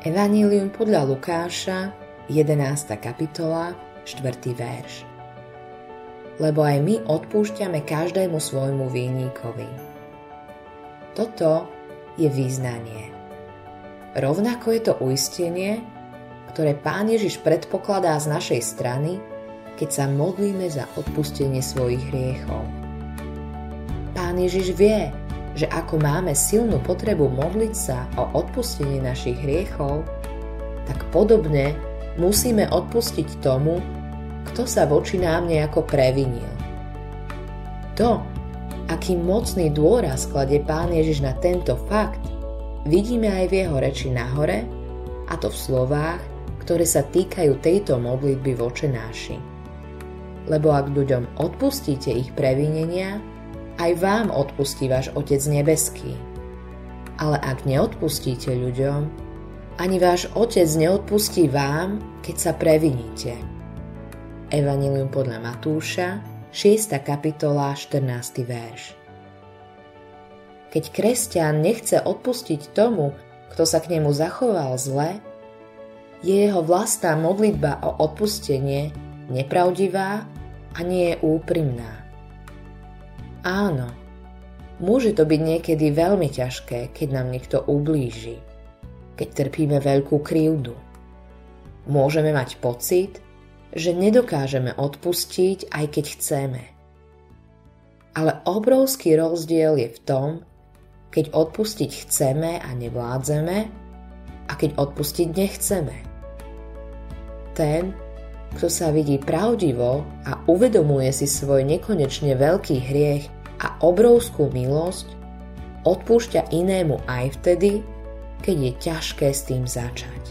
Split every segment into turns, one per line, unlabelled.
Evanílium podľa Lukáša, 11. kapitola, 4. verš. Lebo aj my odpúšťame každému svojmu výníkovi. Toto je význanie. Rovnako je to uistenie, ktoré Pán Ježiš predpokladá z našej strany, keď sa modlíme za odpustenie svojich hriechov. Pán Ježiš vie, že ako máme silnú potrebu modliť sa o odpustenie našich hriechov, tak podobne musíme odpustiť tomu, kto sa voči nám nejako previnil. To, aký mocný dôraz kladie Pán Ježiš na tento fakt, vidíme aj v jeho reči nahore, a to v slovách, ktoré sa týkajú tejto modlitby voče náši. Lebo ak ľuďom odpustíte ich previnenia, aj vám odpustí váš Otec nebeský. Ale ak neodpustíte ľuďom, ani váš otec neodpustí vám, keď sa previníte. Evangelium podľa Matúša, 6. kapitola, 14. verš. Keď kresťan nechce odpustiť tomu, kto sa k nemu zachoval zle, je jeho vlastná modlitba o odpustenie nepravdivá a nie je úprimná. Áno, môže to byť niekedy veľmi ťažké, keď nám niekto ublíži keď trpíme veľkú krivdu. Môžeme mať pocit, že nedokážeme odpustiť, aj keď chceme. Ale obrovský rozdiel je v tom, keď odpustiť chceme a nevládzeme a keď odpustiť nechceme. Ten, kto sa vidí pravdivo a uvedomuje si svoj nekonečne veľký hriech a obrovskú milosť, odpúšťa inému aj vtedy, keď je ťažké s tým začať.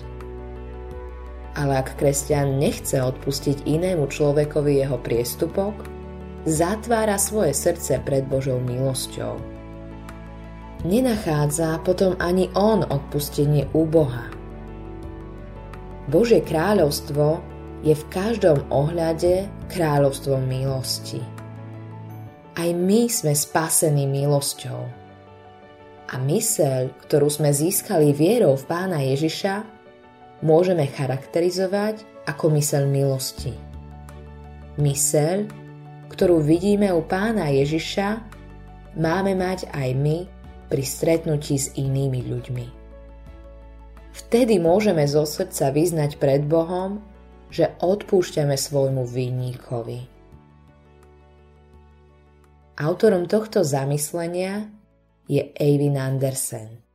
Ale ak kresťan nechce odpustiť inému človekovi jeho priestupok, zatvára svoje srdce pred Božou milosťou. Nenachádza potom ani on odpustenie u Boha. Božie kráľovstvo je v každom ohľade kráľovstvom milosti. Aj my sme spasení milosťou a myseľ, ktorú sme získali vierou v pána Ježiša, môžeme charakterizovať ako myseľ milosti. Myseľ, ktorú vidíme u pána Ježiša, máme mať aj my pri stretnutí s inými ľuďmi. Vtedy môžeme zo srdca vyznať pred Bohom, že odpúšťame svojmu vinníkovi. Autorom tohto zamyslenia je Eivin Andersen.